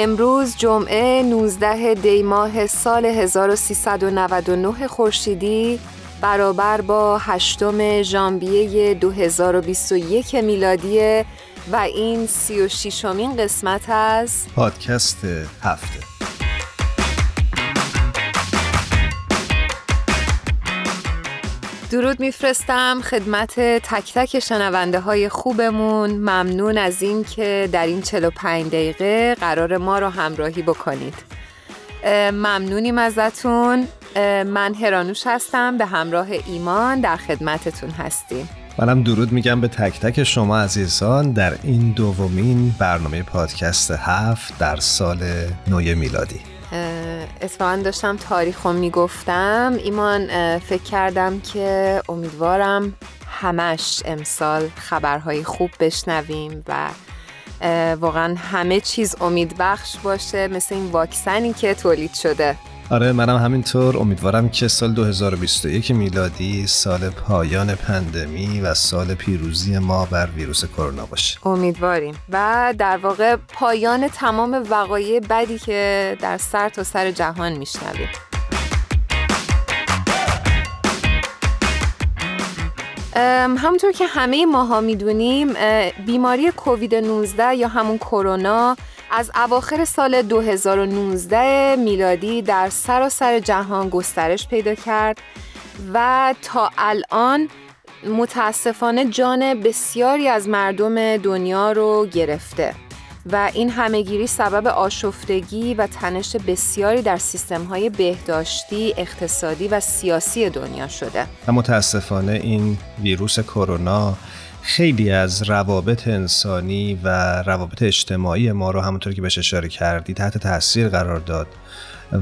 امروز جمعه 19 دی ماه سال 1399 خورشیدی برابر با هشتم ژانویه 2021 میلادی و این 36 امین قسمت از پادکست هفته. درود میفرستم خدمت تک تک شنونده های خوبمون. ممنون از این که در این 45 دقیقه قرار ما رو همراهی بکنید. ممنونیم ازتون. من هرانوش هستم به همراه ایمان در خدمتتون هستیم. منم درود میگم به تک تک شما عزیزان در این دومین برنامه پادکست هفت در سال نوی میلادی. اتفاقا داشتم تاریخ رو می‌گفتم. ایمان فکر کردم که امیدوارم همش امسال خبرهای خوب بشنویم و واقعا همه چیز امیدبخش باشه مثل این واکسنی که تولید شده. آره منم همینطور. امیدوارم که سال 2021 میلادی سال پایان پندمی و سال پیروزی ما بر ویروس کرونا باشه. امیدواریم. و در واقع پایان تمام وقایع بدی که در سر تا سر جهان میشنویم. همونطور که همه ماها می‌دونیم بیماری کووید 19 یا همون کرونا از اواخر سال 2019 میلادی در سراسر جهان گسترش پیدا کرد و تا الان متاسفانه جان بسیاری از مردم دنیا رو گرفته. و این همهگیری سبب آشفتگی و تنش بسیاری در های بهداشتی، اقتصادی و سیاسی دنیا شده. متاسفانه این ویروس کرونا خیلی از روابط انسانی و روابط اجتماعی ما رو همونطور که بهش اشاره کردی تحت تاثیر قرار داد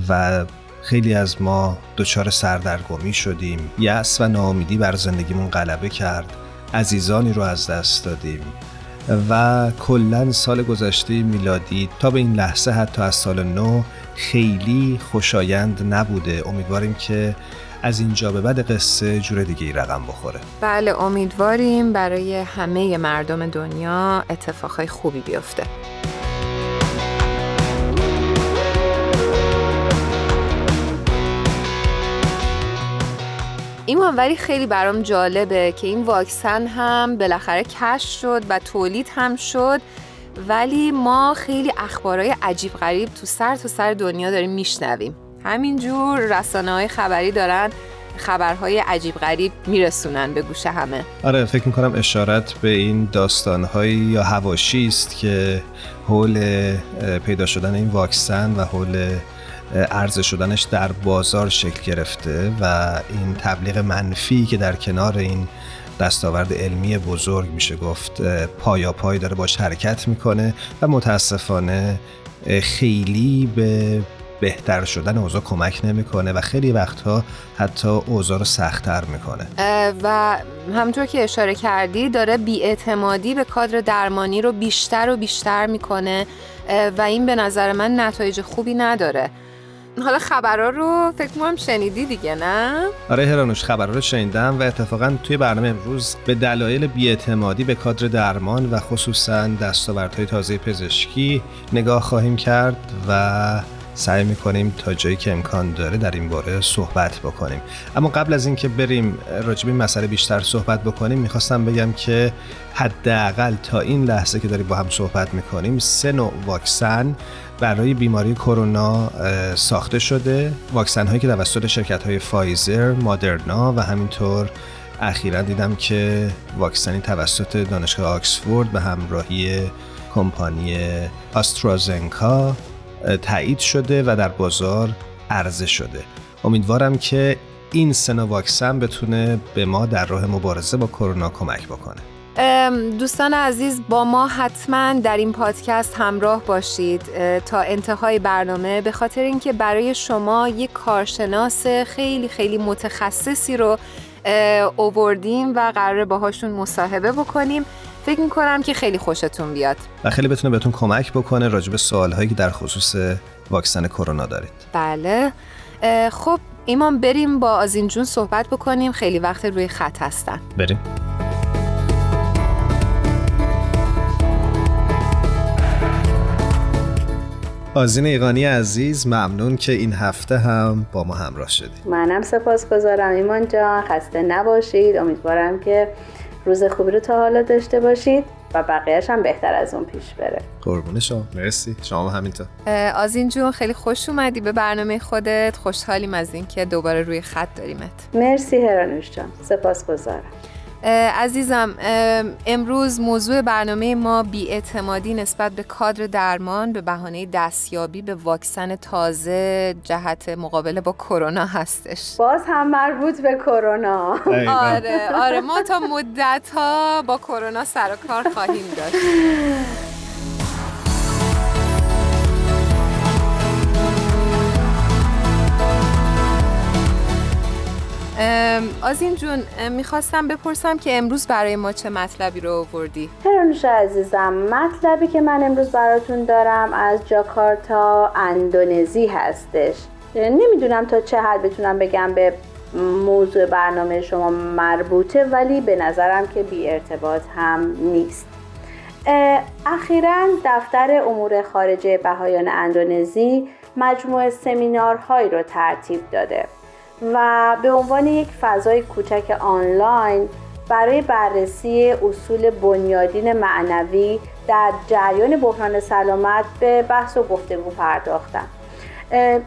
و خیلی از ما دچار سردرگمی شدیم یأس و ناامیدی بر زندگیمون غلبه کرد عزیزانی رو از دست دادیم و کلا سال گذشته میلادی تا به این لحظه حتی از سال نو خیلی خوشایند نبوده. امیدواریم که از اینجا به بعد قصه جور دیگه ای رقم بخوره. بله امیدواریم برای همه مردم دنیا اتفاقهای خوبی بیفته. این ولی خیلی برام جالبه که این واکسن هم بالاخره کشف شد و تولید هم شد ولی ما خیلی اخبارهای عجیب غریب تو سر تو سر دنیا داریم میشنویم. همینجور رسانه های خبری دارن خبرهای عجیب غریب میرسونن به گوش همه. آره فکر می‌کنم اشارت به این داستانهایی یا هواشی است که حول پیدا شدن این واکسن و حول عرضه شدنش در بازار شکل گرفته و این تبلیغ منفی که در کنار این دستاورد علمی بزرگ میشه گفت پایا پای داره باش حرکت می‌کنه و متاسفانه خیلی به بهتر شدن اوضاع کمک نمی‌کنه و خیلی وقتها حتی اوضاع رو سختتر می‌کنه. و همونطور که اشاره کردی داره بیاعتمادی به کادر درمانی رو بیشتر و بیشتر می‌کنه و این به نظر من نتایج خوبی نداره. حالا خبرها رو فکر کنم شنیدی دیگه نه؟ آره هرانوش خبرها رو شنیدم و اتفاقا توی برنامه امروز به دلایل بیاعتمادی به کادر درمان و خصوصا دستاوردهای تازه پزشکی نگاه خواهیم کرد و سعی می‌کنیم تا جایی که امکان داره در این باره صحبت بکنیم اما قبل از اینکه بریم راجب این مسئله بیشتر صحبت بکنیم می‌خواستم بگم که حداقل تا این لحظه که داریم با هم صحبت می‌کنیم سه نوع واکسن برای بیماری کرونا ساخته شده. واکسن هایی که توسط شرکت های فایزر، مادرنا و همینطور اخیرا دیدم که واکسنی توسط دانشگاه آکسفورد به همراهی کمپانی آسترازنکا تایید شده و در بازار عرضه شده. امیدوارم که این سنا واکسن بتونه به ما در راه مبارزه با کرونا کمک بکنه. دوستان عزیز با ما حتما در این پادکست همراه باشید. تا انتهای برنامه به خاطر اینکه برای شما یک کارشناس خیلی خیلی متخصصی رو اووردیم و قراره باهاشون مصاحبه بکنیم فکر می‌کنم که خیلی خوشتون بیاد. و خیلی بتونه بهتون کمک بکنه راجع به سوالهایی که در خصوص واکسن کرونا دارید. بله. خب ایمان بریم با آزین جون صحبت بکنیم. خیلی وقت روی خط هستن. بریم. آزین ایقانی عزیز ممنون که این هفته هم با ما همراه شدید. منم سپاس گذارم ایمان جان خسته نباشید. امیدوارم که روز خوبی رو تا حالا داشته باشید و بقیهش هم بهتر از اون پیش بره. قربون شما. مرسی. شما همینطور. آزین جون خیلی خوش اومدی به برنامه خودت. خوشحالیم از اینکه دوباره روی خط داریمت. مرسی هرانوش جان. سپاس گذارم عزیزم امروز موضوع برنامه ما بیاعتمادی نسبت به کادر درمان به بهانه دستیابی به واکسن تازه جهت مقابله با کرونا هستش. باز هم مربوط به کرونا. آره آره ما تا مدت ها با کرونا سر و کار خواهیم داشت. آزین جون می‌خواستم بپرسم که امروز برای ما چه مطلبی رو آوردی؟ هرانوش عزیزم مطلبی که من امروز براتون دارم از جاکارتا اندونزی هستش. نمی‌دونم تا چه حد بتونم بگم به موضوع برنامه شما مربوطه ولی به نظرم که بی ارتباط هم نیست. اخیرا دفتر امور خارجه بهایان اندونزی مجموعه سمینارهایی رو ترتیب داده. و به عنوان یک فضای کوچک آنلاین برای بررسی اصول بنیادین معنوی در جریان بحران سلامت به بحث و گفتگو پرداختن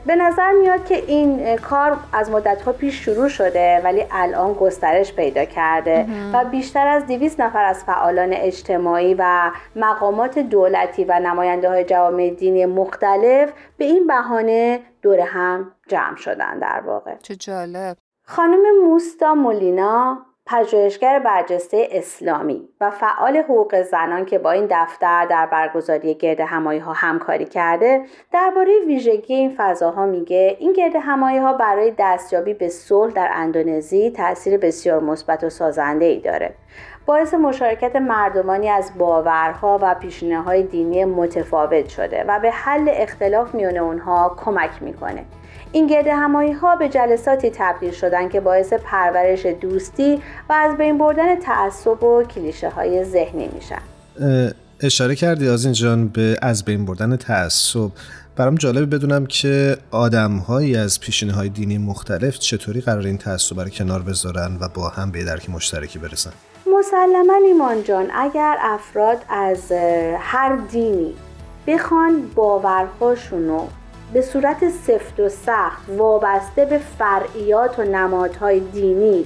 به نظر میاد که این کار از مدت ها پیش شروع شده ولی الان گسترش پیدا کرده و بیشتر از 200 نفر از فعالان اجتماعی و مقامات دولتی و نماینده های جوامع دینی مختلف به این بهانه دور هم جمع شدن در واقع. چه جالب. خانم موستا مولینا پژوهشگر برجسته اسلامی و فعال حقوق زنان که با این دفتر در برگزاری گرد همایی ها همکاری کرده درباره ویژگی این فضاها میگه این گرد همایی ها برای دستیابی به صلح در اندونزی تاثیر بسیار مثبت و سازنده ای داره. باعث مشارکت مردمانی از باورها و پیشینه های دینی متفاوت شده و به حل اختلاف میان اونها کمک می‌کنه. این گرد همایی ها به جلساتی تبدیل شدن که باعث پرورش دوستی و از بین بردن تعصب و کلیشه های ذهنی میشن. اشاره کردی از جان به از بین بردن تعصب. برام جالبه بدونم که آدمهایی از پیشینه های دینی مختلف چطوری قرار این تعصب رو کنار بذارن و با هم به درک مشترکی برسن؟ مسلما ایمان جان اگر افراد از هر دینی بخوان باورهاشون رو به صورت سفت و سخت وابسته به فرعیات و نمادهای دینی.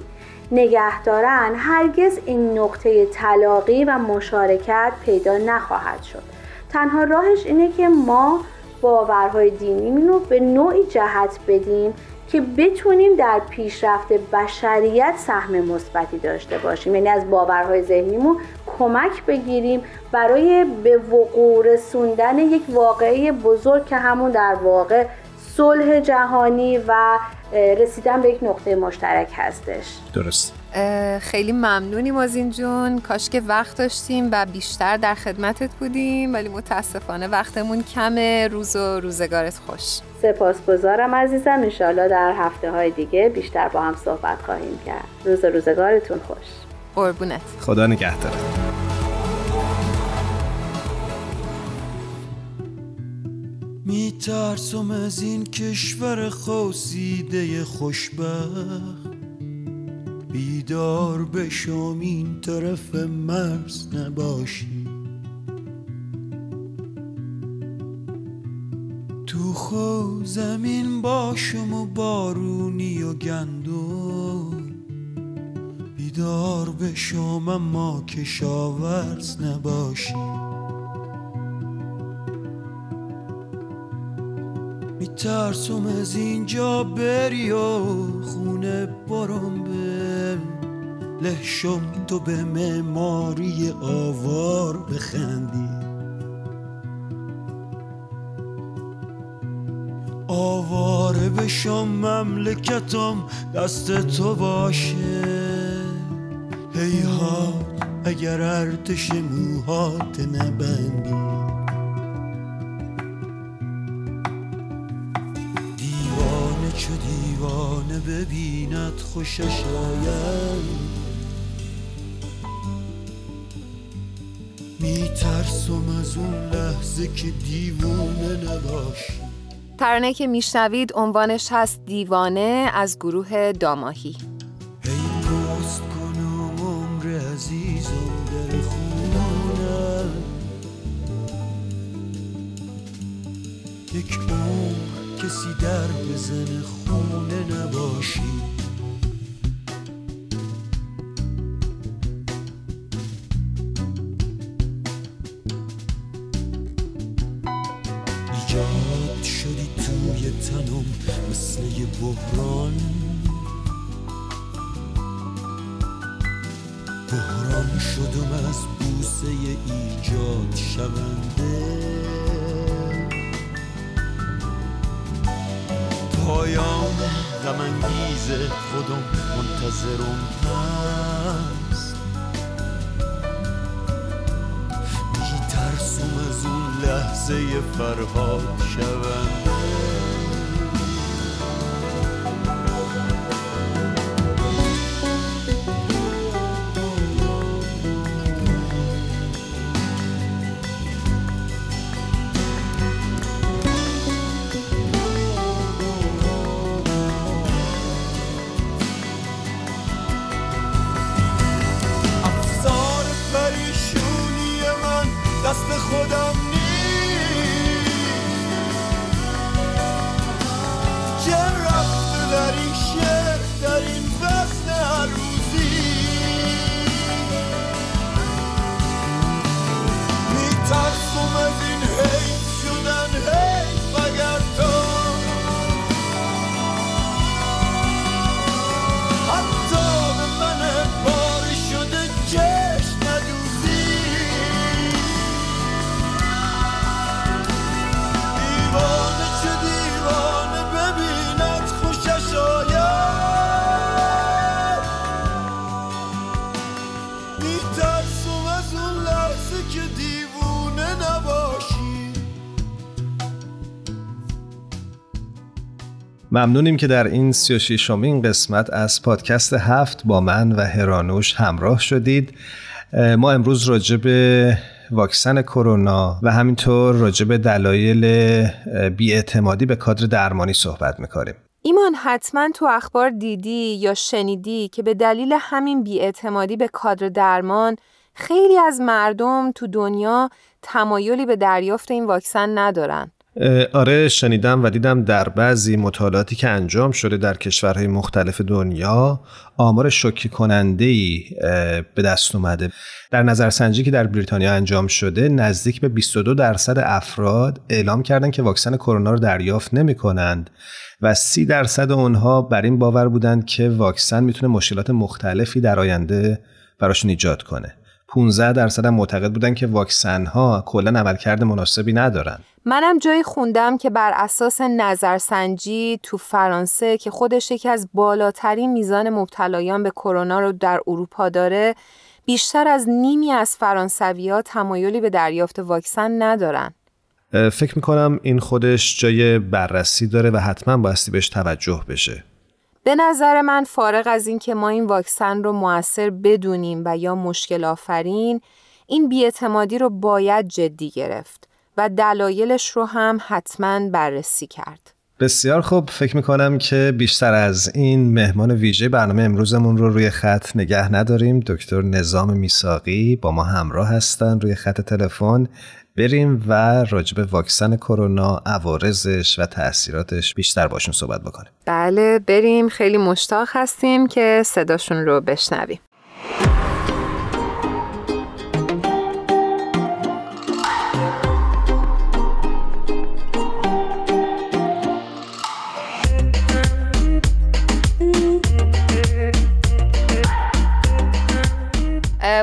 نگه دارن هرگز این نقطه تلاقی و مشارکت پیدا نخواهد شد. تنها راهش اینه که ما باورهای دینی رو به نوعی جهت بدیم که بتونیم در پیشرفت بشریت سهم مثبتی داشته باشیم. یعنی از باورهای ذهنیمون کمک بگیریم برای به وقوع رسوندن یک واقعه بزرگ که همون در واقع صلح جهانی و رسیدن به یک نقطه مشترک هستش. درست. خیلی ممنونیم از این جون. کاش که وقت داشتیم و بیشتر در خدمتت بودیم ولی متاسفانه وقتمون کمه. روز و روزگارت خوش. سپاسگزارم عزیزم. انشالله در هفته های دیگه بیشتر با هم صحبت خواهیم کرد. روز و روزگارتون خوش. قربونت. خدا نگهدارت. می میترسم از این کشور خواسیده خوشبخت. بیدار بشم این طرف مرز نباشی. تو خو زمین باشم و بارونی و گندم. بیدار بشم اما کشاورز نباشی. میترسم از اینجا بری و خونه برم به لحشم تو به معماری آوار بخندی. آواره بشم مملکتم دست تو باشه. هیهات اگر ارتش موهات نبندی. دیوانه چه دیوانه ببیند خوشش آید. میترسم از اون لحظه که دیوانه نباشی ترانه که میشنوید عنوانش هست دیوانه از گروه داماهی. عزیزم در یک عمر کسی در بزن خونه نباشی. خودم منتظرم هست. ترسم از اون لحظه فرهاد شونده ممنونیم که در این 36 این قسمت از پادکست هفت با من و هرانوش همراه شدید. ما امروز راجع به واکسن کرونا و همینطور راجع به دلایل بیاعتمادی به کادر درمانی صحبت می‌کنیم. ایمان حتما تو اخبار دیدی یا شنیدی که به دلیل همین بیاعتمادی به کادر درمان خیلی از مردم تو دنیا تمایلی به دریافت این واکسن ندارن. آره شنیدم و دیدم در بعضی مطالعاتی که انجام شده در کشورهای مختلف دنیا آمار شوکی کننده ای به دست اومده. در نظرسنجی که در بریتانیا انجام شده نزدیک به 22 درصد افراد اعلام کردن که واکسن کرونا رو دریافت نمی کنند و 30 درصد اونها بر این باور بودند که واکسن می‌تونه مشکلات مختلفی در آینده براشون ایجاد کنه. 15 درصد هم معتقد بودن که واکسن ها کلا عملکرد مناسبی ندارن. منم جایی خوندم که بر اساس نظرسنجی تو فرانسه که خودش یکی از بالاترین میزان مبتلایان به کرونا رو در اروپا داره بیشتر از نیمی از فرانسوی تمایلی به دریافت واکسن ندارن. فکر می‌کنم این خودش جای بررسی داره و حتما بایستی بهش توجه بشه. به نظر من فارغ از اینکه ما این واکسن رو موثر بدونیم و یا مشکل آفرین این بیاعتمادی رو باید جدی گرفت و دلایلش رو هم حتما بررسی کرد. بسیار خوب. فکر می‌کنم که بیشتر از این مهمان ویژه برنامه امروزمون رو روی خط نگه نداریم. دکتر نظام میساقی با ما همراه هستن. روی خط تلفن بریم و راجب واکسن کرونا عوارضش و تاثیراتش بیشتر باشون صحبت بکنیم. بله بریم. خیلی مشتاق هستیم که صداشون رو بشنویم.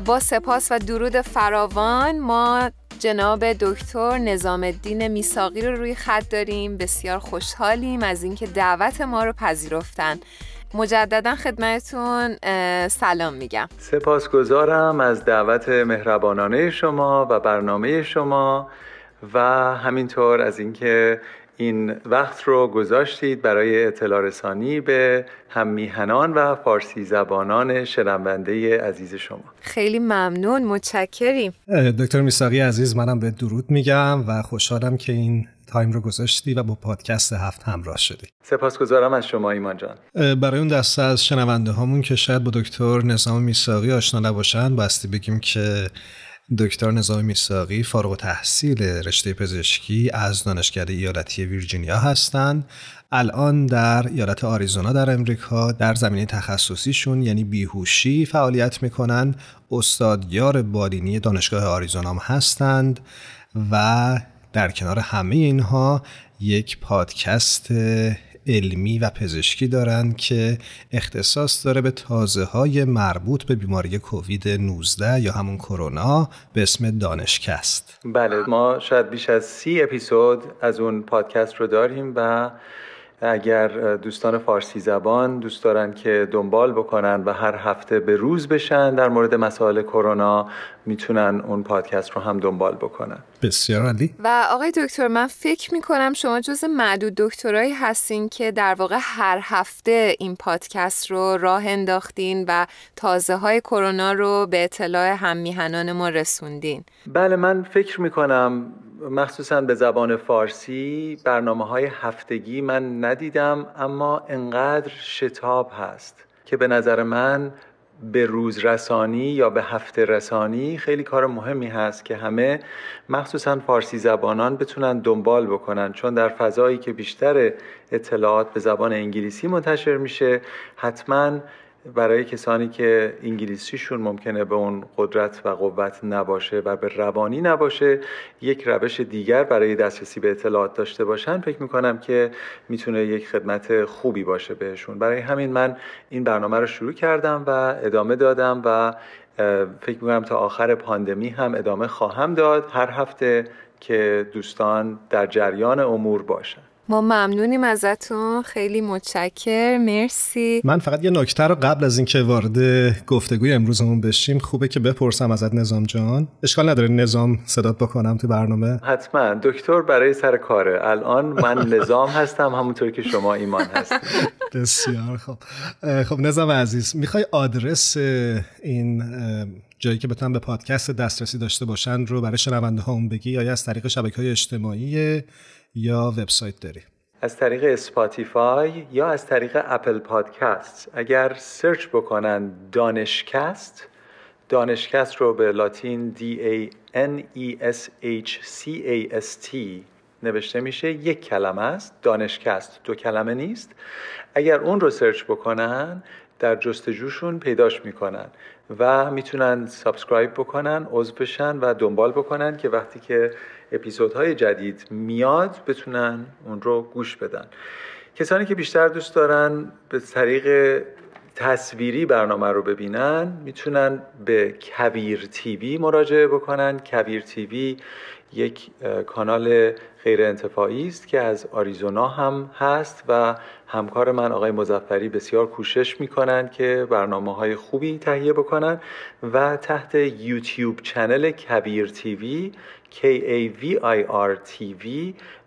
با سپاس و درود فراوان ما جناب دکتر نظام الدین میساقی رو روی خط داریم. بسیار خوشحالیم از اینکه دعوت ما رو پذیرفتن. مجددا خدمتون سلام میگم. سپاسگزارم از دعوت مهربانانه شما و برنامه شما و همینطور از اینکه این وقت رو گذاشتید برای اطلاع رسانی به هم میهنان و فارسی زبانان شنونده عزیز شما. خیلی ممنون متشکریم. دکتر میساقی عزیز منم به درود میگم و خوشحالم که این تایم رو گذاشتی و با پادکست هفت همراه شدی. سپاسگزارم از شما ایمان جان. برای اون دسته از شنونده هامون که شاید با دکتر نظام میساقی آشنا نباشن باستی بگیم که دکتر نظام میساقی فارغ تحصیل رشته پزشکی از دانشکده ایالتی ویرجینیا هستند. الان در ایالت آریزونا در امریکا در زمینه تخصصیشون یعنی بیهوشی فعالیت می‌کنن. استادیار بالینی دانشگاه آریزونا هم هستند و در کنار همه اینها یک پادکست علمی و پزشکی دارند که اختصاص داره به تازه های مربوط به بیماری کووید 19 یا همون کرونا به اسم دانشکست. بله ما شاید بیش از سی اپیزود از اون پادکست رو داریم و اگر دوستان فارسی زبان دوست دارن که دنبال بکنن و هر هفته به روز بشن در مورد مسائل کرونا می‌تونن اون پادکست رو هم دنبال بکنن. بسیار عالی. و آقای دکتر من فکر می‌کنم شما جز معدود دکترایی هستین که در واقع هر هفته این پادکست رو راه انداختین و تازه های کرونا رو به اطلاع هم میهنان ما رسوندین. بله من فکر می‌کنم مخصوصا به زبان فارسی برنامه های هفتگی من ندیدم اما انقدر شتاب هست که به نظر من به روز رسانی یا به هفته رسانی خیلی کار مهمی هست که همه مخصوصا فارسی زبانان بتونن دنبال بکنن. چون در فضایی که بیشتر اطلاعات به زبان انگلیسی منتشر میشه حتما برای کسانی که انگلیسیشون ممکنه به اون قدرت و قوت نباشه و به روانی نباشه یک روش دیگر برای دسترسی به اطلاعات داشته باشن فکر می‌کنم که می‌تونه یک خدمت خوبی باشه بهشون. برای همین من این برنامه رو شروع کردم و ادامه دادم و فکر می‌کنم تا آخر پاندمی هم ادامه خواهم داد. هر هفته که دوستان در جریان امور باشن. ما ممنونیم ازتون. خیلی متشکر. مرسی. من فقط یه نکته رو قبل از اینکه وارد گفتگوی امروزمون بشیم خوبه که بپرسم ازت نظام جان. اشکال نداره نظام صدات بکنم تو برنامه؟ حتما. دکتر برای سر کاره. الان من نظام هستم همونطور که شما ایمان هستید. بسیار خب خب نظام عزیز می‌خوای آدرس این جایی که بتونن به پادکست دسترسی داشته باشن رو برای شنونده ها بگی؟ یا از طریق شبکه های اجتماعی یا وبسایت داری؟ از طریق اسپاتیفای یا از طریق اپل پادکست. اگر search بکنن دانشکست دانشکست رو به لاتین D A N E S H C A S T نوشته میشه. یک کلمه است دانشکست. دو کلمه نیست. اگر اون رو search بکنن در جستجوشون پیداش می‌کنن و می‌تونن subscribe بکنن عضو بشن و دنبال بکنن که وقتی که اپیزودهای جدید میاد بتونن اون رو گوش بدن. کسانی که بیشتر دوست دارن به طریق تصویری برنامه رو ببینن می‌تونن به کویر TV مراجعه بکنن. کویر TV یک کانال غیر انتفاعی است که از آریزونا هم هست و همکار من آقای مظفری بسیار کوشش می‌کنند که برنامه های خوبی تهیه بکنن و تحت YouTube channel کویر TV K A V I R TV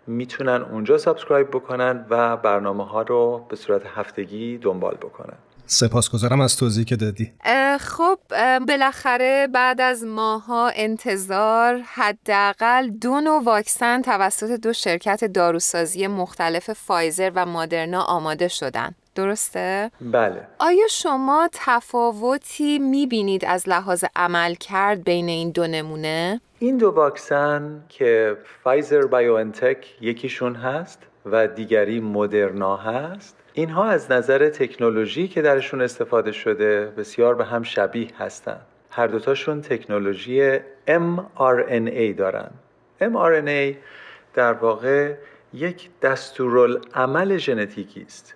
می‌تونن اونجا subscribe بکنن و برنامه ها رو به صورت هفتگی دنبال بکنن. سپاسگزارم از توضیحی که دادی. خب بالاخره بعد از ماه‌ها انتظار حداقل دو نوع واکسن توسط دو شرکت داروسازی مختلف فایزر و مادرنا آماده شدن. درسته؟ بله آیا شما تفاوتی می‌بینید از لحاظ عمل کرد بین این دو نمونه؟ این دو واکسن که فایزر BioNTech یکیشون هست و دیگری مادرنا هست اینها از نظر تکنولوژی که درشون استفاده شده بسیار به هم شبیه هستند. هر دوتاشون تکنولوژی mRNA دارن mRNA در واقع یک دستورالعمل ژنتیکی است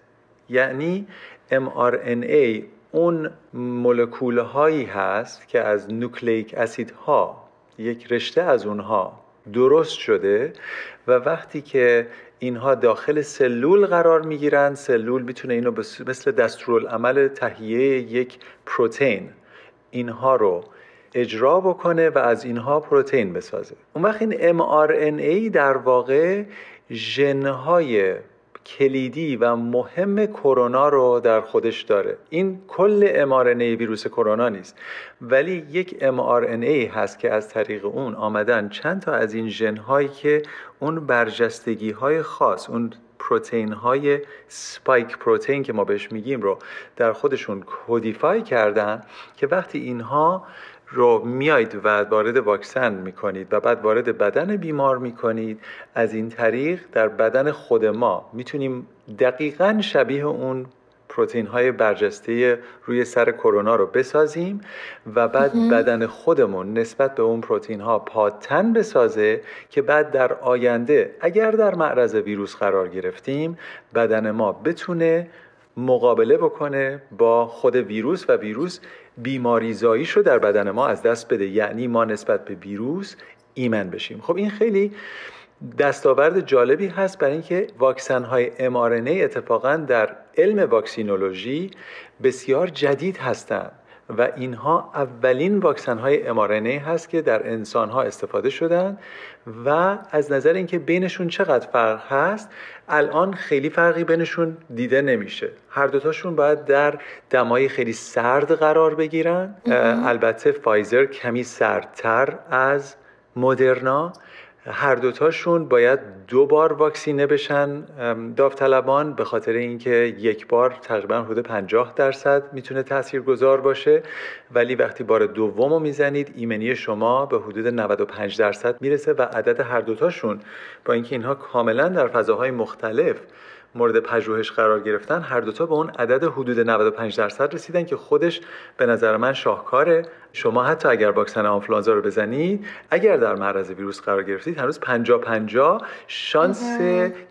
یعنی mRNA اون مولکول هایی هست که از نوکلیک اسید ها یک رشته از اونها درست شده و وقتی که اینها داخل سلول قرار می‌گیرند سلول می‌تونه اینو مثل دستورالعمل تهیه یک پروتئین اینها رو اجرا بکنه و از اینها پروتئین بسازه. اون وقت این mRNA در واقع ژنهای کلیدی و مهم کرونا رو در خودش داره. این کل mRNA ویروس کرونا نیست. ولی یک mRNA هست که از طریق اون آمدن چند تا از این ژن هایی که اون برجستگی های خاص اون پروتئین های سپایک پروتئین که ما بهش میگیم رو در خودشون کودیفای کردن که وقتی اینها رو میایید و وارد واکسن می‌کنید و بعد وارد بدن بیمار می‌کنید از این طریق در بدن خود ما می‌تونیم دقیقا شبیه اون پروتین های برجسته روی سر کرونا رو بسازیم و بعد بدن خودمون نسبت به اون پروتین ها پاتن بسازه که بعد در آینده اگر در معرض ویروس قرار گرفتیم بدن ما بتونه مقابله بکنه با خود ویروس و ویروس بیماریزاییش رو در بدن ما از دست بده. یعنی ما نسبت به ویروس ایمن بشیم. خب این خیلی دستاورد جالبی هست برای اینکه واکسن های mRNA اتفاقا در علم واکسینولوژی بسیار جدید هستند و اینها اولین واکسن های mRNA هست که در انسان ها استفاده شدن و از نظر اینکه بینشون چقدر فرق هست الان خیلی فرقی بینشون دیده نمیشه. هر دوتاشون باید در دمای خیلی سرد قرار بگیرن. البته فایزر کمی سردتر از مدرنا. هر دوتاشون باید دو بار واکسینه بشن. داوطلبان به خاطر اینکه یک بار تقریبا حدود 50 درصد می‌تونه گذار باشه. ولی وقتی بار دوم رو می‌زنید ایمنی شما به حدود 95 درصد می‌رسه و عدد هر دوتاشون با اینکه اینها کاملا در فضاهای مختلف مورد پژوهش قرار گرفتن هر دوتا به اون عدد حدود 95 درصد رسیدن که خودش به نظر من شاهکاره. شما حتی اگر واکسن آنفلانزا رو بزنید اگر در معرض ویروس قرار گرفتید هنوز 50 50 شانس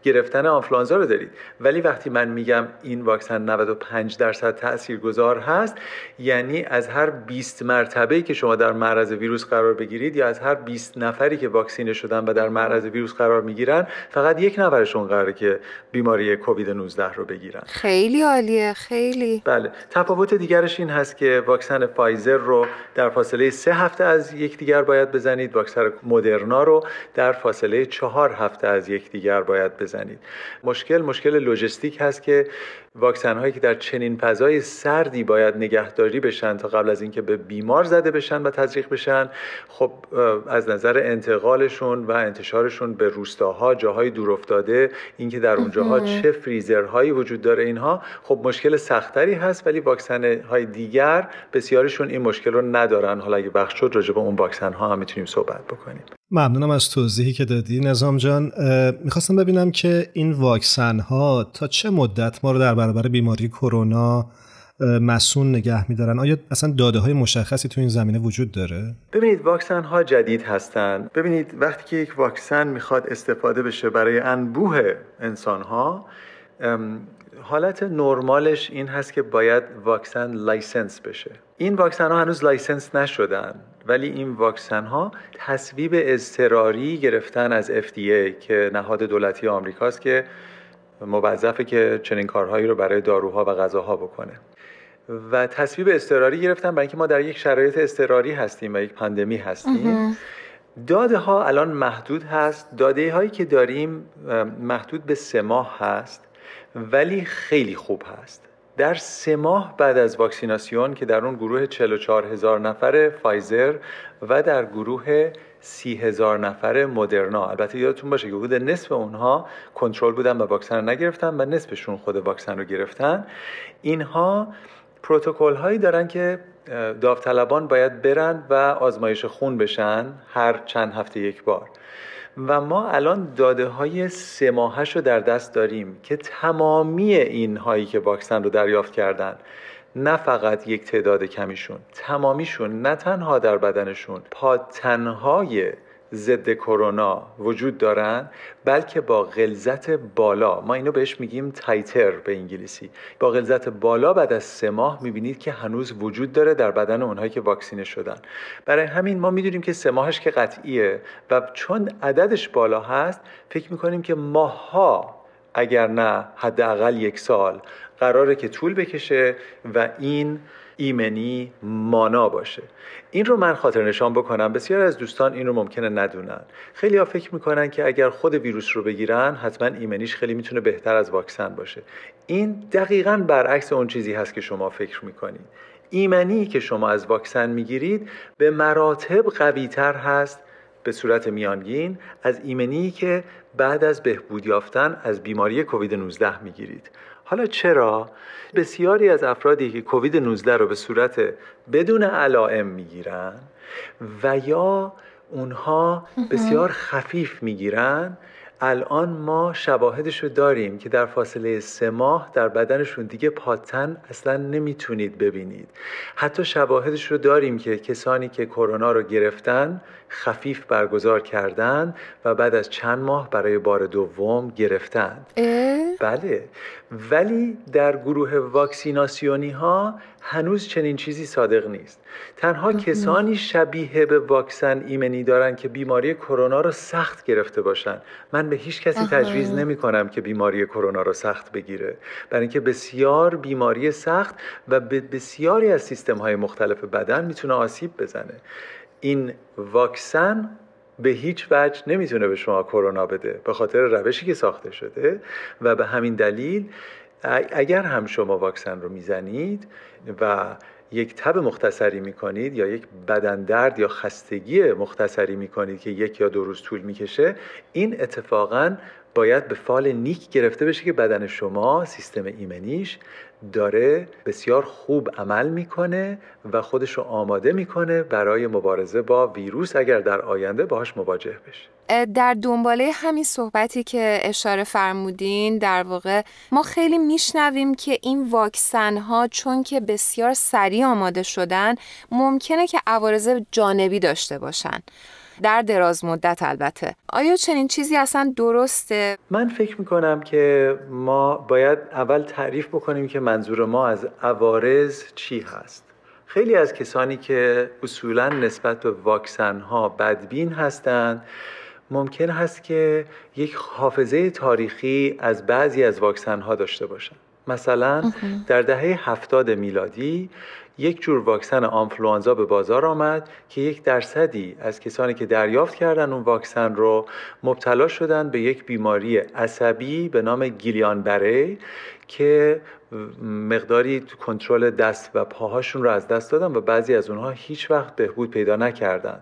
گرفتن آنفلانزا رو دارید. ولی وقتی من میگم این واکسن 95 درصد تاثیرگذار هست یعنی از هر 20 مرتبه که شما در معرض ویروس قرار بگیرید یا از هر 20 نفری که واکسینه شدن و در معرض ویروس قرار می‌گیرن فقط یک نفرشون قراره که بیماری کووید 19 رو بگیرن. خیلی عالیه خیلی. بله. تفاوت دیگرش این هست که واکسن فایزر رو در فاصله سه هفته از یکدیگر باید بزنید. واکسن مدرنا رو در فاصله چهار هفته از یکدیگر باید بزنید. مشکل مشکل لوجستیک هست که واکسن هایی که در چنین فضای سردی باید نگهداری بشن تا قبل از اینکه به بیمار زده بشن و تزریق بشن خب از نظر انتقالشون و انتشارشون به روستاها جاهای دورافتاده اینکه در اونجاها چه فریزرهایی وجود داره اینها خب مشکل سختری هست ولی واکسن های دیگر بسیارشون این مشکل رو ندارن. حالا اگه وقت شد راجع به اون واکسن ها هم می‌تونیم صحبت بکنیم. ممنونم از توضیحی که دادی. نظام جان می‌خواستم ببینم که این واکسن ها تا چه مدت ما رو در برابر بیماری کرونا مسون نگه میدارن؟ آیا اصلا داده های مشخصی تو این زمینه وجود داره؟ ببینید واکسن ها جدید هستند ببینید وقتی که یک واکسن می‌خواد استفاده بشه برای انبوه انسان ها حالت نرمالش این هست که باید واکسن license بشه. این واکسن ها هنوز license نشدن ولی این واکسن ها تصویب اضطراری گرفتن از FDA که نهاد دولتی آمریکاست که موظفه که چنین کارهایی رو برای داروها و غذاها بکنه. و تصویب اضطراری گرفتن برای اینکه ما در یک شرایط اضطراری هستیم و یک پاندمی هستیم. داده ها الان محدود هست. داده هایی که داریم محدود به سه ماه هست ولی خیلی خوب هست. در سه ماه بعد از واکسیناسیون که در اون گروه 44 هزار نفر فایزر و در گروه سی هزار نفر مدرنا. البته یادتون باشه که حدود نصف اونها کنترل بودن و واکسن رو نگرفتن و نصفشون خود واکسن رو گرفتن. اینها پروتکل هایی دارن که داوطلبان باید برن و آزمایش خون بشن هر چند هفته یک بار. و ما الان داده های سه ماهش رو در دست داریم که تمامی این هایی که واکسن رو دریافت کردن نه فقط یک تعداد کمیشون تمامیشون نه تنها در بدنشون پادتنهای ضد کرونا وجود دارن بلکه با غلظت بالا. ما اینو بهش میگیم تایتر به انگلیسی. با غلظت بالا بعد از سه ماه می‌بینید که هنوز وجود داره در بدن اونهایی که واکسینه شدن. برای همین ما می‌دونیم که سه ماهش که قطعیه و چون عددش بالا هست فکر می‌کنیم که ماها اگر نه حداقل یک سال قراره که طول بکشه و این ایمنی مانا باشه. این رو من خاطر نشان بکنم. بسیار از دوستان این رو ممکنه ندونن. خیلی ها فکر می‌کنن که اگر خود ویروس رو بگیرن حتما ایمنیش خیلی می‌تونه بهتر از واکسن باشه. این دقیقا برعکس اون چیزی هست که شما فکر می‌کنید ایمنی که شما از واکسن می‌گیرید به مراتب قویتر هست به صورت میانگین از ایمنی که بعد از بهبود یافتن از بیماری کووید 19 می‌گیرید. حالا چرا؟ بسیاری از افرادی که کووید 19 رو به صورت بدون علائم می‌گیرن و یا اونها بسیار خفیف می‌گیرن. الان ما شواهدش رو داریم که در فاصله سه ماه در بدنشون دیگه پاتن اصلا نمی‌تونید ببینید. حتی شواهدش رو داریم که کسانی که کرونا رو گرفتن خفیف برگزار کردن و بعد از چند ماه برای بار دوم گرفتن. بله. ولی در گروه واکسیناسیونی ها هنوز چنین چیزی صادق نیست. تنها کسانی شبیه به واکسن ایمنی دارن که بیماری کرونا رو سخت گرفته باشن. من به هیچ کسی تجویز نمی کنم که بیماری کرونا رو سخت بگیره. برای اینکه بسیار بیماری سخت و به بسیاری از سیستم های مختلف بدن می‌تونه آسیب بزنه. این واکسن به هیچ وجه نمی‌تونه به شما کرونا بده به خاطر روشی که ساخته شده. و به همین دلیل اگر هم شما واکسن رو می‌زنید و یک تب مختصری می‌کنید یا یک بدن درد یا خستگی مختصری می‌کنید که یک یا دو روز طول می‌کشه این اتفاقا باید به فال نیک گرفته بشه که بدن شما سیستم ایمنیش داره بسیار خوب عمل می‌کنه و خودش رو آماده می‌کنه برای مبارزه با ویروس اگر در آینده باهاش مواجه بشه. در دنباله همین صحبتی که اشاره فرمودین در واقع ما خیلی میشنویم که این واکسن ها چون که بسیار سریع آماده شدن ممکنه که عوارض جانبی داشته باشن. در دراز مدت البته. آیا چنین چیزی اصلا درسته؟ من فکر می‌کنم که ما باید اول تعریف بکنیم که منظور ما از عوارض چی هست. خیلی از کسانی که اصولا نسبت به واکسن ها بدبین هستند ممکن هست که یک حافظه تاریخی از بعضی از واکسن ها داشته باشند مثلا در دهه هفتاد میلادی یک جور واکسن آنفلوانزا به بازار آمد که یک درصدی از کسانی که دریافت کردن اون واکسن رو مبتلا شدن به یک بیماری عصبی به نام گیلیان بره که مقداری کنترل دست و پاهاشون رو از دست دادن و بعضی از اونها هیچ وقت بهبود پیدا نکردن.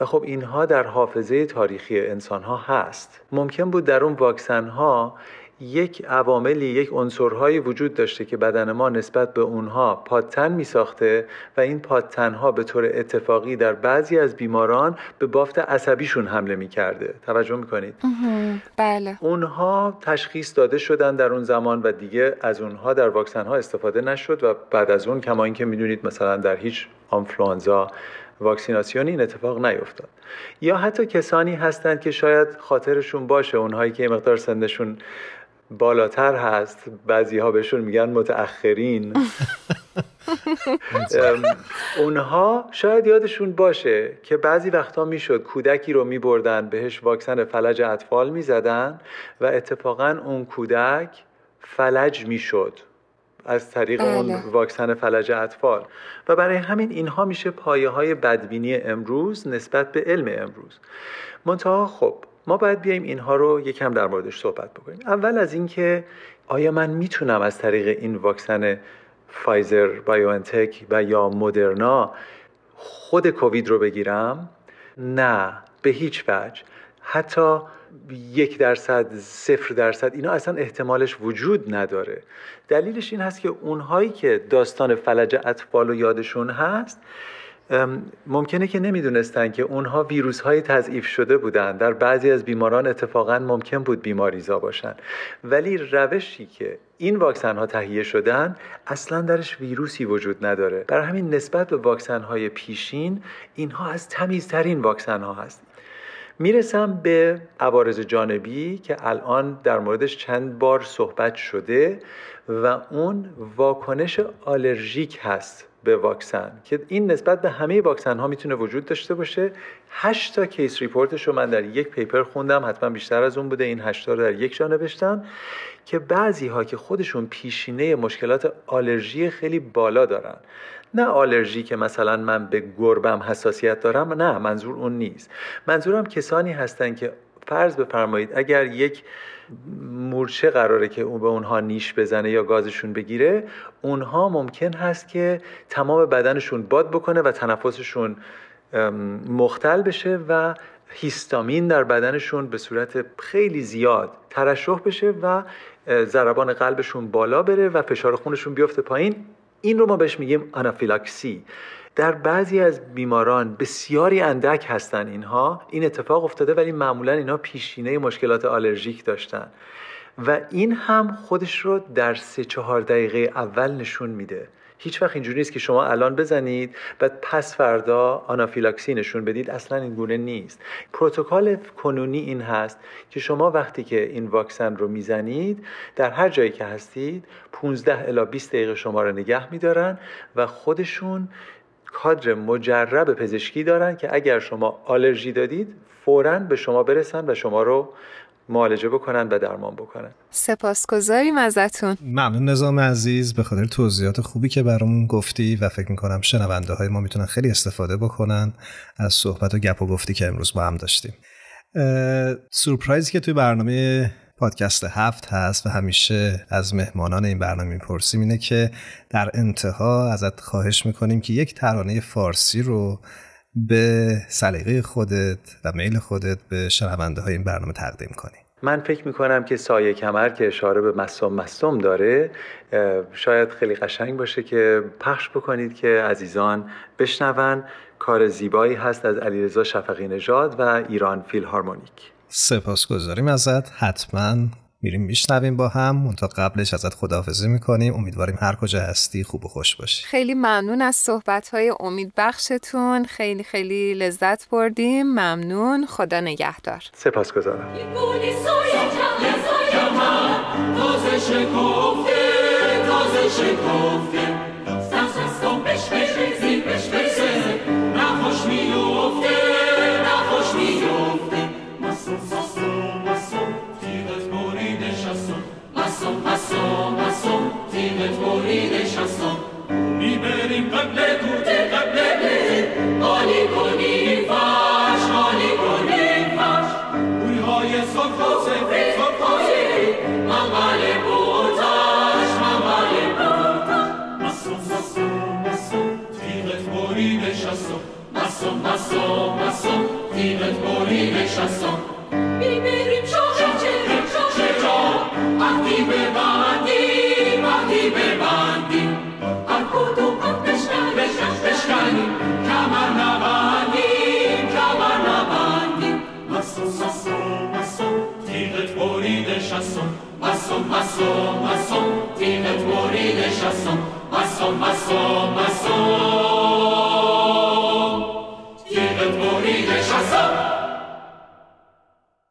و خب اینها در حافظه تاریخی انسان ها هست. ممکن بود در اون واکسن ها یک عواملی یک عنصرهایی وجود داشته که بدن ما نسبت به اونها پادتن می ساخته و این پادتنها به طور اتفاقی در بعضی از بیماران به بافت عصبیشون حمله می کرده توجه می کنید؟ بله. اونها تشخیص داده شدن در اون زمان و دیگه از اونها در واکسن ها استفاده نشد و بعد از اون کما اینکه می‌دونید مثلا در هیچ آنفلوانزا واکسیناسیون این اتفاق نیفتاد. یا حتی کسانی هستند که شاید خاطرشون باشه اونهایی که مقدار سنشون بالاتر هست. بعضی ها بهشون میگن متأخرین. اونها شاید یادشون باشه که بعضی وقتا می‌شد کودکی رو میبردن بهش واکسن فلج اطفال می‌زدن و اتفاقا اون کودک فلج می‌شد از طریق بله. اون واکسن فلج اطفال. و برای همین اینها میشه پایه های بدبینی امروز نسبت به علم امروز. منتها خب ما باید بیایم اینها رو یکم در موردش صحبت بکنیم. اول از اینکه آیا من می‌تونم از طریق این واکسن فایزر بایوانتک و یا مدرنا خود کووید رو بگیرم؟ نه به هیچ وجه. حتی یک درصد صفر درصد اینا اصلا احتمالش وجود نداره. دلیلش این هست که اونهایی که داستان فلج اطفال و یادشون هست ممکنه که نمی‌دونستن که اونها ویروس های تضعیف شده بودن. در بعضی از بیماران اتفاقا ممکن بود بیماریزا باشن. ولی روشی که این واکسن ها تهیه شدن اصلا درش ویروسی وجود نداره. برای همین نسبت به واکسن های پیشین اینها از تمیزترین واکسن ها هست. می‌رسم به عوارض جانبی که الان در موردش چند بار صحبت شده و اون واکنش آلرژیک هست. به واکسن که این نسبت به همه واکسن ها می‌تونه وجود داشته باشه. 8 تا case report ش رو من در یک paper خوندم حتما بیشتر از اون بوده. این 8 تا رو در یک جا نوشتم که بعضی ها که خودشون پیشینه مشکلات آلرژی خیلی بالا دارن. نه آلرژی که مثلا من به گربم حساسیت دارم نه منظور اون نیست. منظورم کسانی هستن که فرض بفرمایید اگر یک مورچه قراره که اون به اونها نیش بزنه یا گازشون بگیره اونها ممکن هست که تمام بدنشون باد بکنه و تنفسشون مختل بشه و هیستامین در بدنشون به صورت خیلی زیاد ترشح بشه و ضربان قلبشون بالا بره و فشار خونشون بیفته پایین. این رو ما بهش میگیم آنافیلاکسی. در بعضی از بیماران بسیاری اندک هستن اینها. این اتفاق افتاده ولی معمولا اینها پیشینه مشکلات آلرژیک داشتن. و این هم خودش رو در سه چهار دقیقه اول نشون میده. هیچ وقت اینجوری نیست که شما الان بزنید و پس فردا آنافیلاکسی نشون بدید. اصلا این گونه نیست. پروتکل کنونی این هست که شما وقتی که این واکسن رو می‌زنید در هر جایی که هستید 15 الی 20 دقیقه شما رو نگه میدارن و خودشون کادر مجرب پزشکی دارن که اگر شما آلرژی دادید فورا به شما برسن و شما رو معالجه بکنن و درمان بکنن. سپاسگزاریم ازتون. ممنون نظام عزیز. به خاطر توضیحات خوبی که برامون گفتی و فکر می‌کنم شنونده های ما می‌تونن خیلی استفاده بکنن از صحبت و گپ و گفتی که امروز با هم داشتیم. سورپرایزی که توی برنامه پادکست هفت هست و همیشه از مهمانان این برنامه می‌پرسیم اینه که در انتها ازت خواهش می‌کنیم که یک ترانه فارسی رو به سلیقه خودت و میل خودت به شنونده های این برنامه تقدیم کنی. من فکر می‌کنم که سایه کمر که اشاره به مصوم مصوم داره شاید خیلی قشنگ باشه که پخش بکنید که عزیزان بشنون. کار زیبایی هست از علیرضا شفقی نژاد و ایران فیل سپاس گذاریم ازت. حتما میریم میشنویم با هم. تا قبلش ازت خداحافظی می‌کنیم. امیدواریم هر کجا هستی خوب و خوش باشی. خیلی ممنون از صحبت های امید بخشتون. خیلی خیلی لذت بردیم. ممنون. خدا نگهدار. مستم تیمت برید شستم می‌بریم قبل کوته قبل خالی کنی فرش خالی کنی فرش بوی های سرخ و سفری سرخ و سفری منقل بوتش منقل بوتش مستم مستم مستم تیمت برید شستم مستم مستم مستم تیمت برید شستم می‌بریم شاه چه چه چه چه وقتی به سپاس گذارم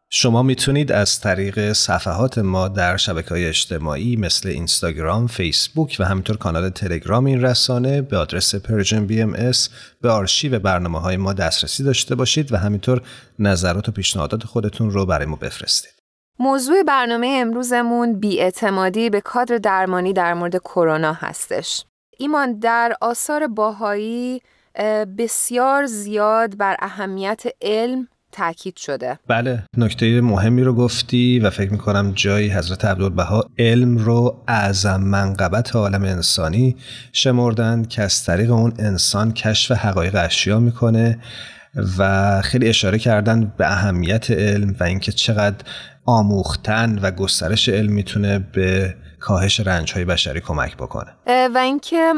شما می‌تونید از طریق صفحات ما در شبکه های اجتماعی مثل اینستاگرام، فیسبوک و همینطور کانال تلگرام این رسانه به آدرس Persian BMS به آرشیو برنامه های ما دسترسی داشته باشید و همینطور نظرات و پیشنهادات خودتون رو برای ما بفرستید. موضوع برنامه امروزمون بی‌اعتمادی به کادر درمانی در مورد کرونا هستش. ایمان در آثار بهایی بسیار زیاد بر اهمیت علم تاکید شده بله نکته مهمی رو گفتی و فکر می‌کنم جایی حضرت عبدالبها علم رو اعظم منقبت عالم انسانی شمردن که از طریق اون انسان کشف حقایق اشیا می‌کنه و خیلی اشاره کردن به اهمیت علم و اینکه چقدر آموختن و گسترش علم می‌تونه به کاهش رنج های بشری کمک بکنه. و اینکه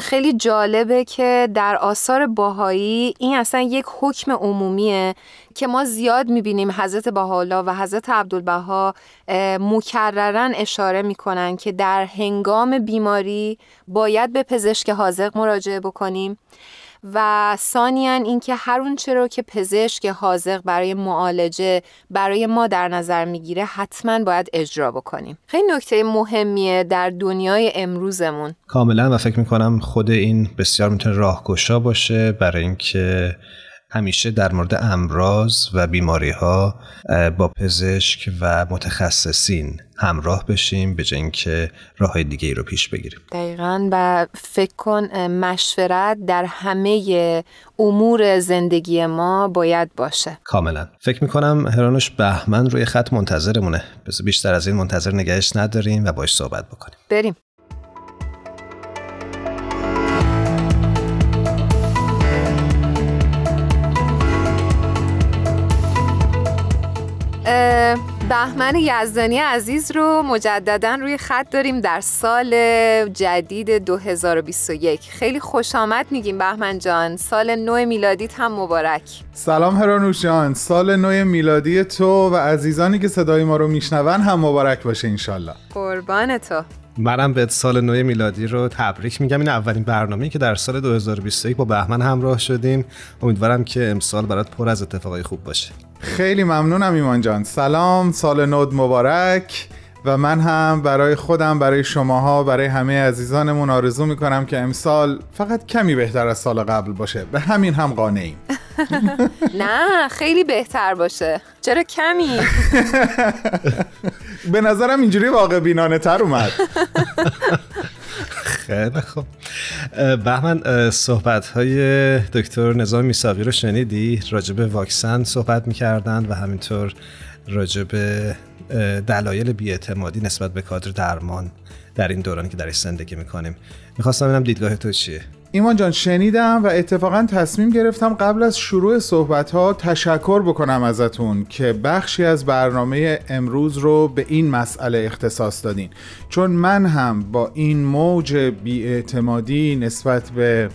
خیلی جالبه که در آثار باهایی این اصلا یک حکم عمومیه که ما زیاد می‌بینیم حضرت بهاءالله و حضرت عبدالبها مکررن اشاره می‌کنن که در هنگام بیماری باید به پزشک حاضق مراجعه بکنیم. و ثانیا اینکه هر اون چرا که پزشک حاضق برای معالجه برای ما در نظر می‌گیره حتما باید اجرا بکنیم. خیلی نکته مهمیه در دنیای امروزمون. کاملا و فکر می‌کنم خود این بسیار می‌تونه راهگشا باشه برای اینکه همیشه در مورد امراض و بیماری ها با پزشک و متخصصین همراه بشیم به اینکه راه دیگه ای رو پیش بگیریم. دقیقا و فکر کن مشورت در همه امور زندگی ما باید باشه. کاملا. فکر می‌کنم هرانوش بهمن روی خط منتظرمونه. بس بیشتر از این منتظر نگهش نداریم و باش صحبت بکنیم. بریم. بهمن یزدانی عزیز رو مجددا روی خط داریم در سال جدید 2021 خیلی خوش آمد میگیم بهمن جان. سال نو میلادیت هم مبارک. سلام هرانوش جان. سال نو میلادی تو و عزیزانی که صدای ما رو میشنون هم مبارک باشه انشالله. قربان تو. منم به سال نو میلادی رو تبریک میگم. این اولین برنامه‌ای که در سال 2021 با بهمن همراه شدیم. امیدوارم که امسال برات پر از اتفاقای خوب باشه. خیلی ممنونم ایمان جان. سلام سال نود مبارک. و من هم برای خودم برای شماها برای همه عزیزانمون آرزو می‌کنم که امسال فقط کمی بهتر از سال قبل باشه. به همین هم قانعیم. نه خیلی بهتر باشه. چرا کمی؟ به نظرم اینجوری واقع بینانه تر اومد. خیلی خوب بهمن صحبت های دکتر نظام میساقی رو شنیدی؟ راجب واکسن صحبت می‌کردن و همینطور راجب دلایل بیاعتمادی نسبت به کادر درمان در این دورانی که درش زندگی می‌کنیم. می‌خواستم ببینم دیدگاه تو چیه؟ ایمان جان شنیدم و اتفاقا تصمیم گرفتم قبل از شروع صحبت ها تشکر بکنم ازتون که بخشی از برنامه امروز رو به این مسئله اختصاص دادین. چون من هم با این موج بیاعتمادی نسبت به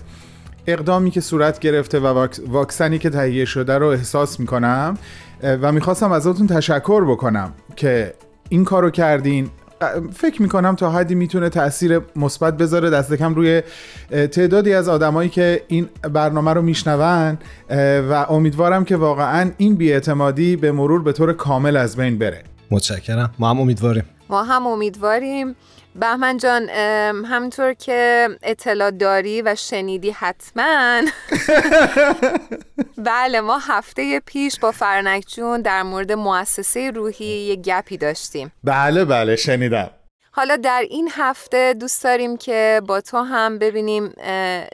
اقدامی که صورت گرفته و واکسنی که تهیه شده رو احساس می‌کنم و می‌خواستم ازتون تشکر بکنم که این کارو کردین فکر می‌کنم تا حدی می‌تونه تاثیر مثبت بذاره. دست کم روی تعدادی از آدمایی که این برنامه رو میشنون و امیدوارم که واقعا این بیاعتمادی به مرور به طور کامل از بین بره. متشکرم. ما هم امیدواریم. ما هم امیدواریم. بهمن جان همینطور که اطلاع داری و شنیدی حتما. بله ما هفته پیش با فرنک جون در مورد مؤسسه روحی یه گپی داشتیم. بله بله شنیدم. حالا در این هفته دوست داریم که با تو هم ببینیم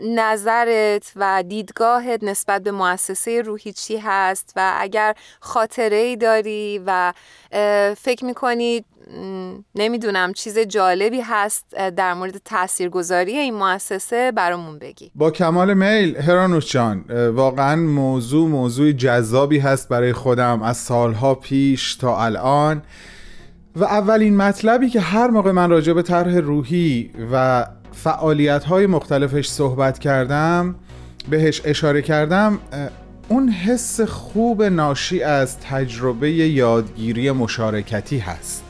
نظرت و دیدگاهت نسبت به مؤسسه روحی چی هست و اگر خاطره ای داری و فکر می‌کنی نمی‌دونم چیز جالبی هست در مورد تاثیرگذاری این مؤسسه برامون بگی. با کمال میل هرانوش جان واقعا موضوع موضوع جذابی هست برای خودم از سالها پیش تا الان. و اولین مطلبی که هر موقع من راجع به طرح روحی و فعالیت های مختلفش صحبت کردم بهش اشاره کردم اون حس خوب ناشی از تجربه یادگیری مشارکتی هست.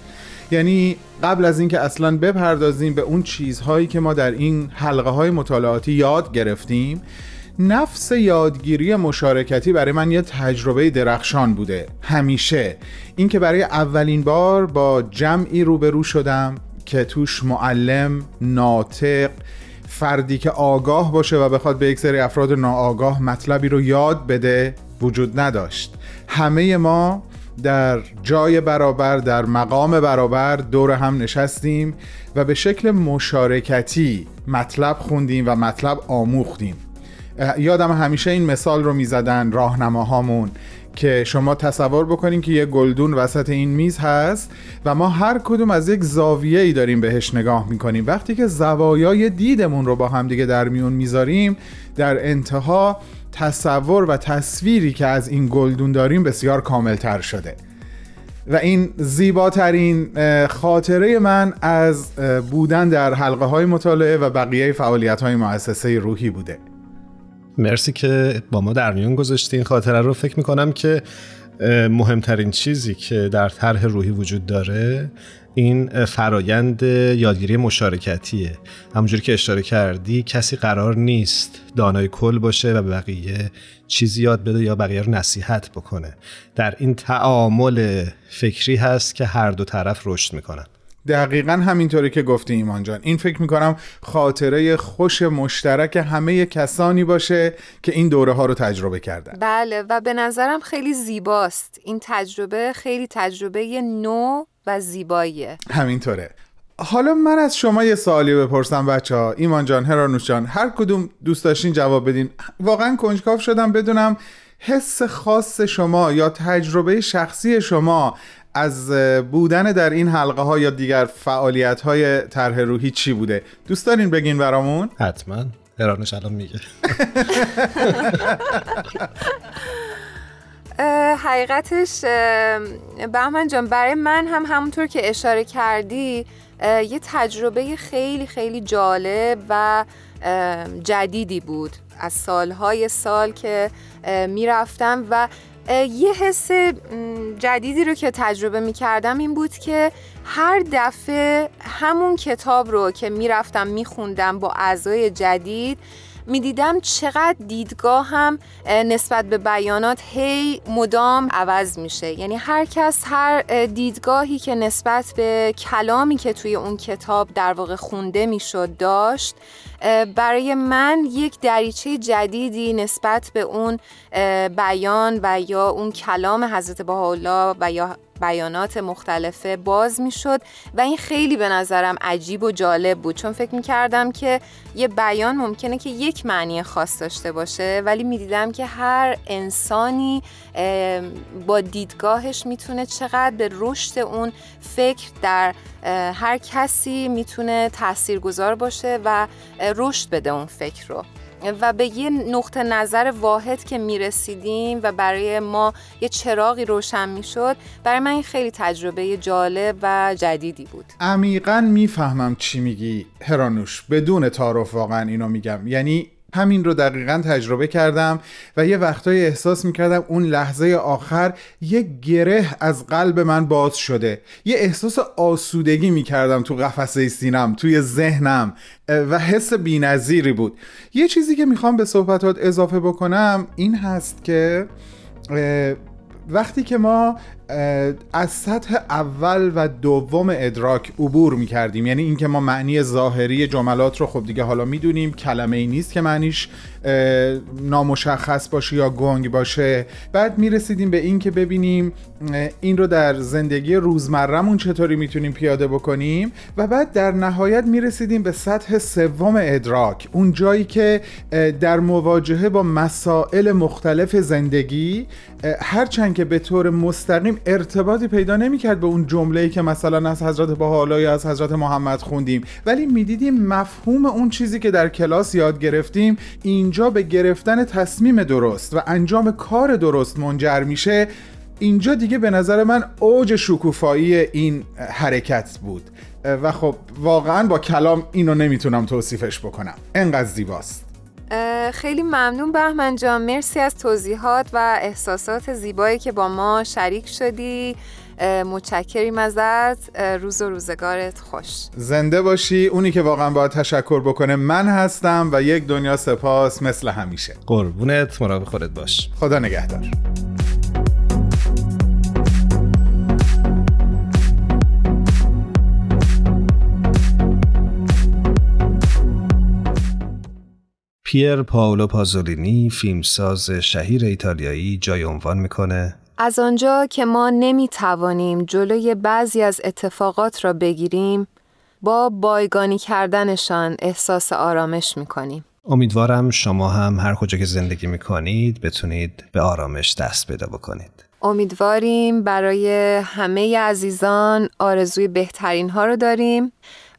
یعنی قبل از اینکه اصلا بپردازیم به اون چیزهایی که ما در این حلقه های مطالعاتی یاد گرفتیم نفس یادگیری مشارکتی برای من یه تجربه درخشان بوده. همیشه. اینکه برای اولین بار با جمعی روبرو شدم که توش معلم ناطق فردی که آگاه باشه و بخواد به یک سری افراد ناآگاه مطلبی رو یاد بده وجود نداشت. همه ما در جای برابر در مقام برابر دور هم نشستیم و به شکل مشارکتی مطلب خوندیم و مطلب آموختیم. یادم همیشه این مثال رو می‌زدن راهنماهامون که شما تصور بکنین که یه گلدون وسط این میز هست و ما هر کدوم از یک زاویه ای داریم بهش نگاه می‌کنیم. وقتی که زوایای دیدمون رو با همدیگه در میون می‌ذاریم در انتها تصور و تصویری که از این گلدون داریم بسیار کاملتر شده. و این زیباترین خاطره من از بودن در حلقه های مطالعه و بقیه فعالیت های مؤسسه روحی بوده. مرسی که با ما در میون گذاشتین خاطره رو فکر می‌کنم که مهمترین چیزی که در طرح روحی وجود داره این فرایند یادگیری مشارکتیه. همونجوری که اشاره کردی کسی قرار نیست دانای کل باشه و به بقیه چیزی یاد بده یا بقیه رو نصیحت بکنه. در این تعامل فکری هست که هر دو طرف رشد می‌کنن. دقیقا همینطوری که گفتی ایمان جان. این فکر می‌کنم خاطره خوش مشترک همه کسانی باشه که این دوره ها رو تجربه کردن. بله و به نظرم خیلی زیباست. این تجربه خیلی تجربه نو و زیباییه همینطوره. حالا من از شما یه سوالی بپرسم بچه ها ایمان جان هرانوش جان هر کدوم دوست داشتین جواب بدین. واقعا کنجکاو شدم بدونم حس خاص شما یا تجربه شخصی شما از بودن در این حلقه ها یا دیگر فعالیت های طرح روحی چی بوده؟ دوست دارین بگین برامون؟ حتما. هرانوش الان میگه. حقیقتش بهمن جان برای من هم همونطور که اشاره کردی یه تجربه خیلی خیلی جالب و جدیدی بود از سالهای سال که می‌رفتم و یه حس جدیدی رو که تجربه می کردم این بود که هر دفعه همون کتاب رو که می‌رفتم میخوندم با اعضای جدید می‌دیدم چقدر دیدگاه هم نسبت به بیانات هی مدام عوض میشه. یعنی هر کس هر دیدگاهی که نسبت به کلامی که توی اون کتاب در واقع خونده می‌شد داشت برای من یک دریچه جدیدی نسبت به اون بیان و یا اون کلام حضرت بهاءالله و یا بیانات مختلفه باز می‌شد و این خیلی به نظرم عجیب و جالب بود. چون فکر می‌کردم که یه بیان ممکنه که یک معنی خاص داشته باشه ولی می‌دیدم که هر انسانی با دیدگاهش می‌تونه چقدر به رشد اون فکر در هر کسی می‌تونه تاثیرگذار باشه و رشد بده اون فکر رو. و به یه نقطه نظر واحد که می‌رسیدیم و برای ما یه چراغی روشن می‌شد برای من خیلی تجربه جالب و جدیدی بود. عمیقا می‌فهمم چی میگی هرانوش بدون تعارف واقعا اینو میگم. یعنی همین رو دقیقا تجربه کردم و یه وقتایی احساس می‌کردم اون لحظه آخر یه گره از قلب من باز شده. یه احساس آسودگی می‌کردم تو قفسه سینم توی ذهنم و حس بینظیری بود. یه چیزی که می‌خوام به صحبتات اضافه بکنم این هست که وقتی که ما از سطح اول و دوم ادراک عبور می کردیم یعنی اینکه ما معنی ظاهری جملات رو خب دیگه حالا می‌دونیم کلمه ای نیست که معنیش نامشخص باشه یا گنگ باشه. بعد می رسیدیم به اینکه ببینیم این رو در زندگی روزمرهمون چطوری می‌تونیم پیاده بکنیم. و بعد در نهایت می رسیدیم به سطح سوم ادراک. اون جایی که در مواجهه با مسائل مختلف زندگی هرچند که به طور مستقیم ارتباطی پیدا نمی‌کرد به اون جمله‌ای که مثلا از حضرت بهاءالله یا از حضرت محمد خوندیم. ولی می‌دیدیم مفهوم اون چیزی که در کلاس یاد گرفتیم اینجا به گرفتن تصمیم درست و انجام کار درست منجر میشه. اینجا دیگه به نظر من اوج شکوفایی این حرکت بود. و خب واقعا با کلام اینو نمی‌تونم توصیفش بکنم. انقدر زیباست. خیلی ممنون بهمن جان. مرسی از توضیحات و احساسات زیبایی که با ما شریک شدی. متشکریم ازت. روز و روزگارت خوش. زنده باشی. اونی که واقعا باید تشکر بکنه من هستم و یک دنیا سپاس مثل همیشه. قربونت مراقب خودت باش. خدا نگهدار. پیر پاولو پازولینی فیلمساز شهیر ایتالیایی جای عنوان می‌کنه. از آنجا که ما نمی توانیم جلوی بعضی از اتفاقات را بگیریم با بایگانی کردنشان احساس آرامش می کنیم. امیدوارم شما هم هر کجا که زندگی می‌کنید بتونید به آرامش دست پیدا بکنید. امیدواریم برای همه عزیزان آرزوی بهترین ها رو داریم.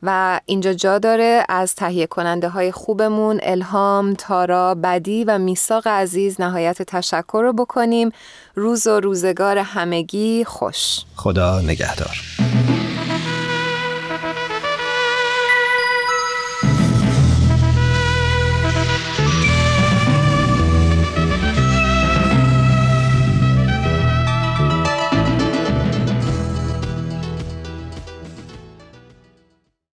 و اینجا جا داره از تهیه کننده های خوبمون الهام، تارا، بدی و میساق عزیز نهایت تشکر رو بکنیم. روز و روزگار همگی خوش. خدا نگهدار.